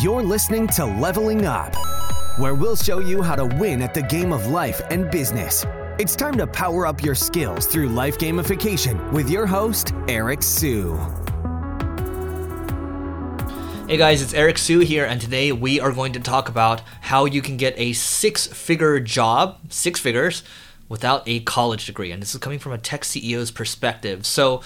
You're listening to Leveling Up, where we'll show you how to win at the game of life and business. It's time to power up your skills through life gamification with your host, Eric Siu. Hey guys, it's Eric Siu here, and today we are going to talk about how you can get a six figure job, six figures, without a college degree. And this is coming from a tech CEO's perspective. So,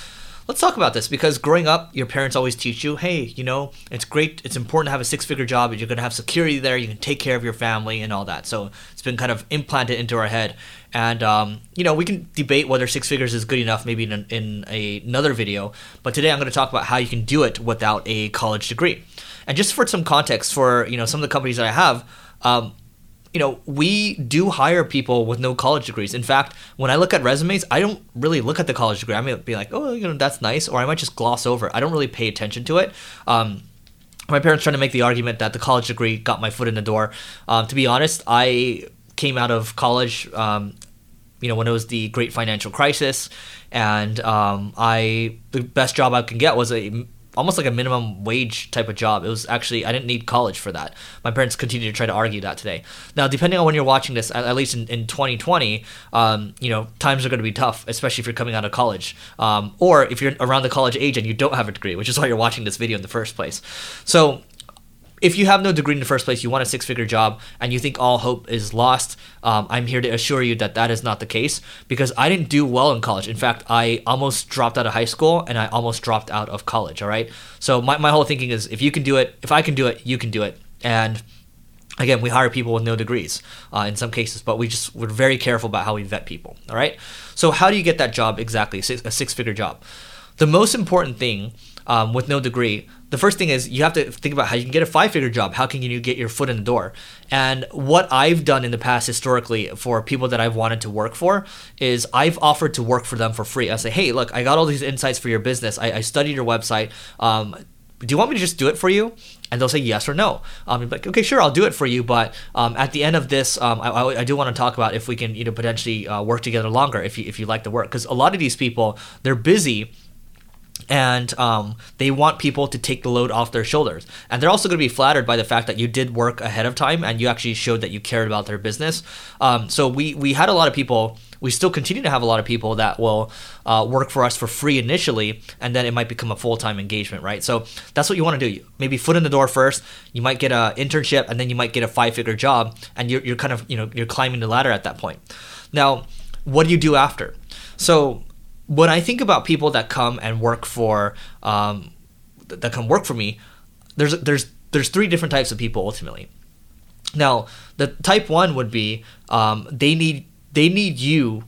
let's talk about this because growing up, your parents always teach you, hey, you know, it's great, it's important to have a six figure job, you're going to have security there, you can take care of your family and all that. So it's been kind of implanted into our head. And, um, you know, we can debate whether six figures is good enough maybe in, in a, another video. But today I'm going to talk about how you can do it without a college degree. And just for some context for, you know, some of the companies that I have, um, you know, we do hire people with no college degrees. In fact, when I look at resumes, I don't really look at the college degree. I might be like, oh, you know, that's nice, or I might just gloss over. I don't really pay attention to it. Um, my parents trying to make the argument that the college degree got my foot in the door. Um, to be honest, I came out of college, um, you know, when it was the great financial crisis, and um, I the best job I can get was a almost like a minimum wage type of job. It was actually I didn't need college for that. My parents continue to try to argue that today. Now, depending on when you're watching this, at, at least in, in 2020, um, you know times are going to be tough, especially if you're coming out of college, um, or if you're around the college age and you don't have a degree, which is why you're watching this video in the first place. So if you have no degree in the first place, you want a six figure job, and you think all hope is lost, um, I'm here to assure you that that is not the case because I didn't do well in college. In fact, I almost dropped out of high school and I almost dropped out of college. All right. So my, my whole thinking is if you can do it, if I can do it, you can do it. And again, we hire people with no degrees uh, in some cases, but we just we're very careful about how we vet people. All right. So how do you get that job exactly? A six figure job. The most important thing um, with no degree, the first thing is you have to think about how you can get a five figure job. How can you get your foot in the door? And what I've done in the past historically for people that I've wanted to work for is I've offered to work for them for free. I say, hey, look, I got all these insights for your business. I, I studied your website. Um, do you want me to just do it for you? And they'll say yes or no. Um, like, okay, sure, I'll do it for you. But um, at the end of this, um, I, I, I, do want to talk about if we can, you know, potentially uh, work together longer if you, if you like the work. Because a lot of these people, they're busy and um, they want people to take the load off their shoulders. And they're also going to be flattered by the fact that you did work ahead of time and you actually showed that you cared about their business. Um, so we we had a lot of people. We still continue to have a lot of people that will uh, work for us for free initially, and then it might become a full time engagement, right? So that's what you want to do. Maybe foot in the door first. You might get an internship, and then you might get a five figure job, and you're, you're kind of you know you're climbing the ladder at that point. Now, what do you do after? So when I think about people that come and work for um, that come work for me, there's there's there's three different types of people ultimately. Now, the type one would be um, they need they need you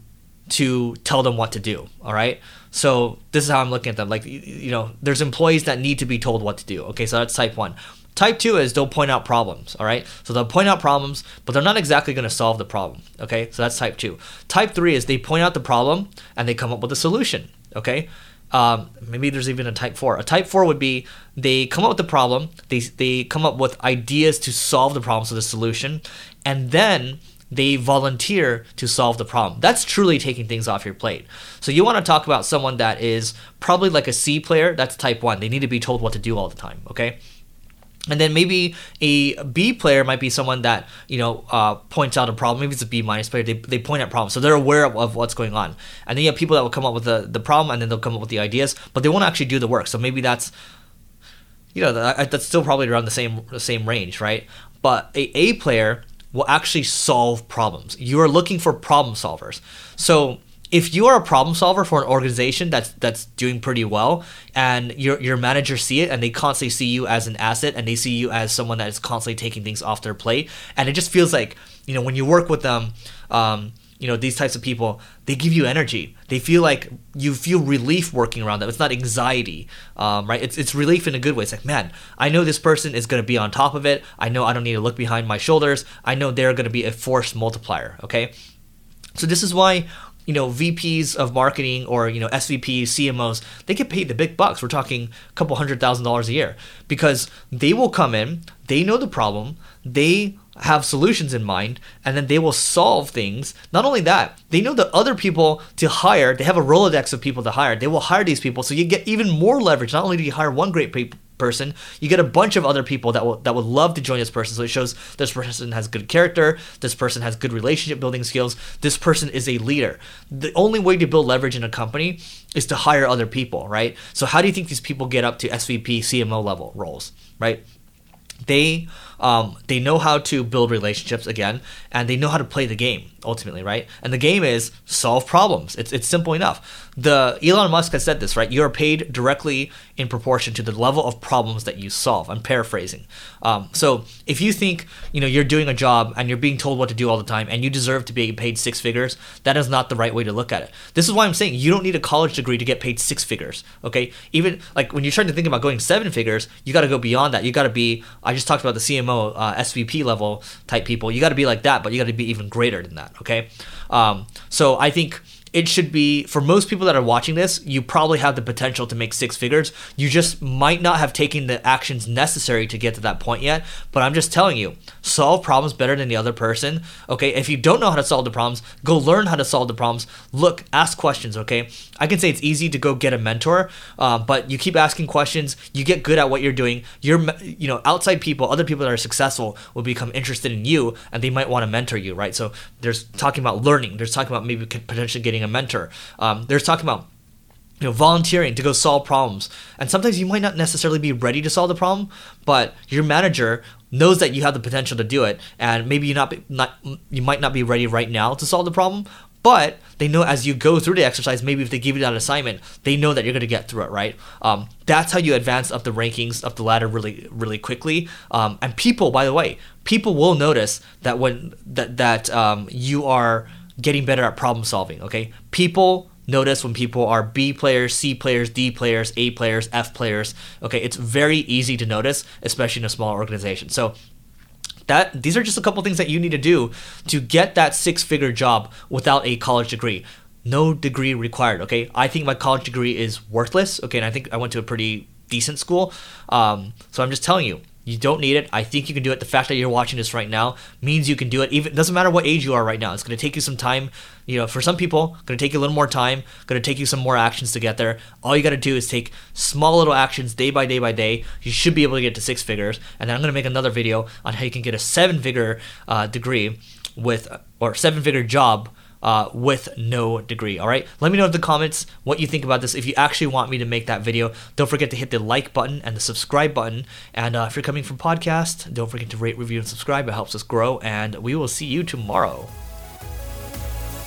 to tell them what to do. All right. So this is how I'm looking at them. Like you know, there's employees that need to be told what to do. Okay, so that's type one. Type two is they'll point out problems, all right? So they'll point out problems, but they're not exactly going to solve the problem, okay? So that's type two. Type three is they point out the problem and they come up with a solution, okay? Um, maybe there's even a type four. A type four would be they come up with the problem, they, they come up with ideas to solve the problem, so the solution, and then they volunteer to solve the problem. That's truly taking things off your plate. So you want to talk about someone that is probably like a C player, that's type one. They need to be told what to do all the time, okay? And then maybe a B player might be someone that you know uh, points out a problem. Maybe it's a B minus player. They, they point out problems, so they're aware of, of, what's going on. And then you have people that will come up with the, the problem, and then they'll come up with the ideas, but they won't actually do the work. So maybe that's you know that, that's still probably around the same the same range, right? But a A player will actually solve problems. You are looking for problem solvers. So if you are a problem solver for an organization that's that's doing pretty well and your your managers see it and they constantly see you as an asset and they see you as someone that is constantly taking things off their plate and it just feels like you know when you work with them um, you know these types of people they give you energy. They feel like you feel relief working around them. It's not anxiety um, right? It's, it's relief in a good way. It's like man i know this person is going to be on top of it. I know i don't need to look behind my shoulders. I know they're going to be a force multiplier okay? So this is why you know VPs of marketing or you know SVPs, CMOs, they get paid the big bucks. We're talking a couple hundred thousand dollars a year because they will come in, they know the problem, they have solutions in mind and then they will solve things. Not only that, they know the other people to hire, they have a Rolodex of people to hire. They will hire these people so you get even more leverage. Not only do you hire one great person, you get a bunch of other people that will that would love to join this person. So it shows this person has good character, this person has good relationship building skills, this person is a leader. The only way to build leverage in a company is to hire other people, right? So how do you think these people get up to SVP, CMO level roles, right? They um, they know how to build relationships again, and they know how to play the game ultimately, right? And the game is solve problems. It's it's simple enough. The Elon Musk has said this, right? You are paid directly in proportion to the level of problems that you solve. I'm paraphrasing. Um, so if you think you know you're doing a job and you're being told what to do all the time and you deserve to be paid six figures, that is not the right way to look at it. This is why I'm saying you don't need a college degree to get paid six figures. Okay, even like when you're trying to think about going seven figures, you got to go beyond that. You got to be. I just talked about the CMO, uh, SVP level type people. You got to be like that, but you got to be even greater than that. Okay, um, so I think it should be for most people that are watching this you probably have the potential to make six figures. You just might not have taken the actions necessary to get to that point yet but i'm just telling you solve problems better than the other person okay? If you don't know how to solve the problems go learn how to solve the problems. Look ask questions okay? I can say it's easy to go get a mentor uh, but you keep asking questions you get good at what you're doing you're you know outside people other people that are successful will become interested in you and they might want to mentor you right? So there's talking about learning there's talking about maybe potentially getting a mentor. Um, there's talking about you know volunteering to go solve problems. And sometimes you might not necessarily be ready to solve the problem but your manager knows that you have the potential to do it. And maybe you not, not you might not be ready right now to solve the problem but they know as you go through the exercise maybe if they give you that assignment they know that you're going to get through it right? Um, that's how you advance up the rankings up the ladder really really quickly. Um, and people by the way people will notice that when that that um, you are getting better at problem solving. Okay, people notice when people are B players, C players, D players, A players, F players. Okay, it's very easy to notice, especially in a small organization. So that these are just a couple things that you need to do to get that six-figure job without a college degree. No degree required. Okay, I think my college degree is worthless. Okay, and I think I went to a pretty decent school. Um, so I'm just telling you, you don't need it. I think you can do it. The fact that you're watching this right now means you can do it. Even doesn't matter what age you are right now. It's going to take you some time. You know, for some people, going to take you a little more time. Going to take you some more actions to get there. All you got to do is take small little actions day by day by day. You should be able to get to six figures. And then I'm going to make another video on how you can get a seven-figure uh, degree with or seven-figure job uh, with no degree. All right. Let me know in the comments what you think about this. If you actually want me to make that video, don't forget to hit the like button and the subscribe button. And uh, if you're coming from podcast, don't forget to rate, review, and subscribe. It helps us grow. And we will see you tomorrow.